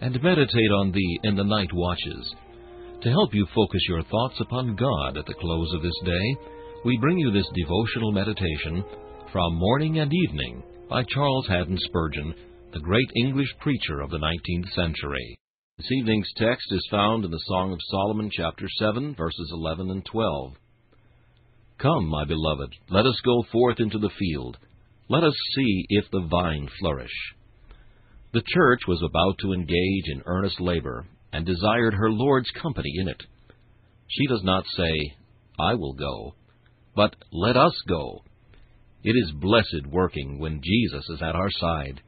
and meditate on thee in the night watches. To help you focus your thoughts upon God at the close of this day, we bring you this devotional meditation from Morning and Evening by Charles Haddon Spurgeon, the great English preacher of the 19th century. This evening's text is found in the Song of Solomon, chapter 7, verses 11 and 12. Come, my beloved, let us go forth into the field. Let us see if the vine flourish. The church was about to engage in earnest labor, and desired her Lord's company in it. She does not say, I will go, but let us go. It is blessed working when Jesus is at our side.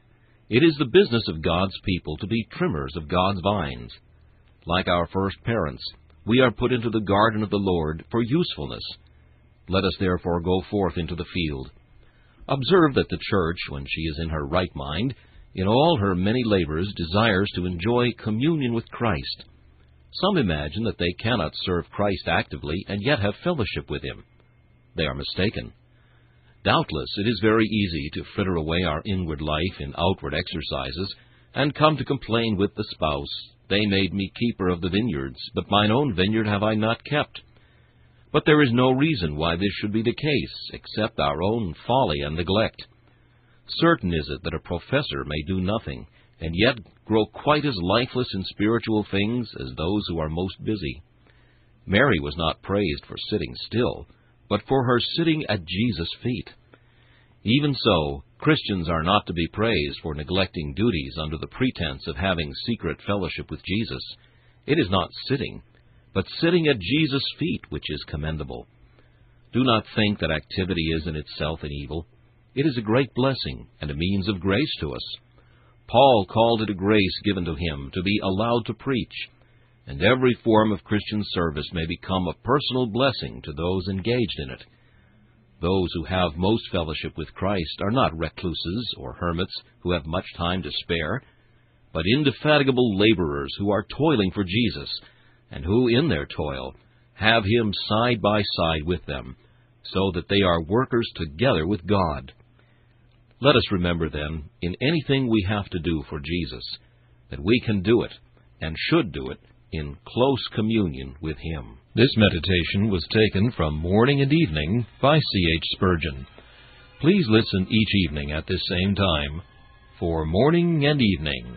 It is the business of God's people to be trimmers of God's vines. Like our first parents, we are put into the garden of the Lord for usefulness. Let us therefore go forth into the field. Observe that the church, when she is in her right mind, in all her many labors, desires to enjoy communion with Christ. Some imagine that they cannot serve Christ actively and yet have fellowship with Him. They are mistaken. Doubtless, it is very easy to fritter away our inward life in outward exercises, and come to complain with the spouse, They made me keeper of the vineyards, but mine own vineyard have I not kept. But there is no reason why this should be the case, except our own folly and neglect. Certain is it that a professor may do nothing, and yet grow quite as lifeless in spiritual things as those who are most busy. Mary was not praised for sitting still, but for her sitting at Jesus' feet. Even so, Christians are not to be praised for neglecting duties under the pretense of having secret fellowship with Jesus. It is not sitting, but sitting at Jesus' feet which is commendable. Do not think that activity is in itself an evil. It is a great blessing and a means of grace to us. Paul called it a grace given to him to be allowed to preach, and every form of Christian service may become a personal blessing to those engaged in it. Those who have most fellowship with Christ are not recluses or hermits who have much time to spare, but indefatigable laborers who are toiling for Jesus, and who, in their toil, have Him side by side with them, so that they are workers together with God. Let us remember, then, in anything we have to do for Jesus, that we can do it, and should do it, in close communion with Him. This meditation was taken from Morning and Evening by C. H. Spurgeon. Please listen each evening at this same time for Morning and Evening.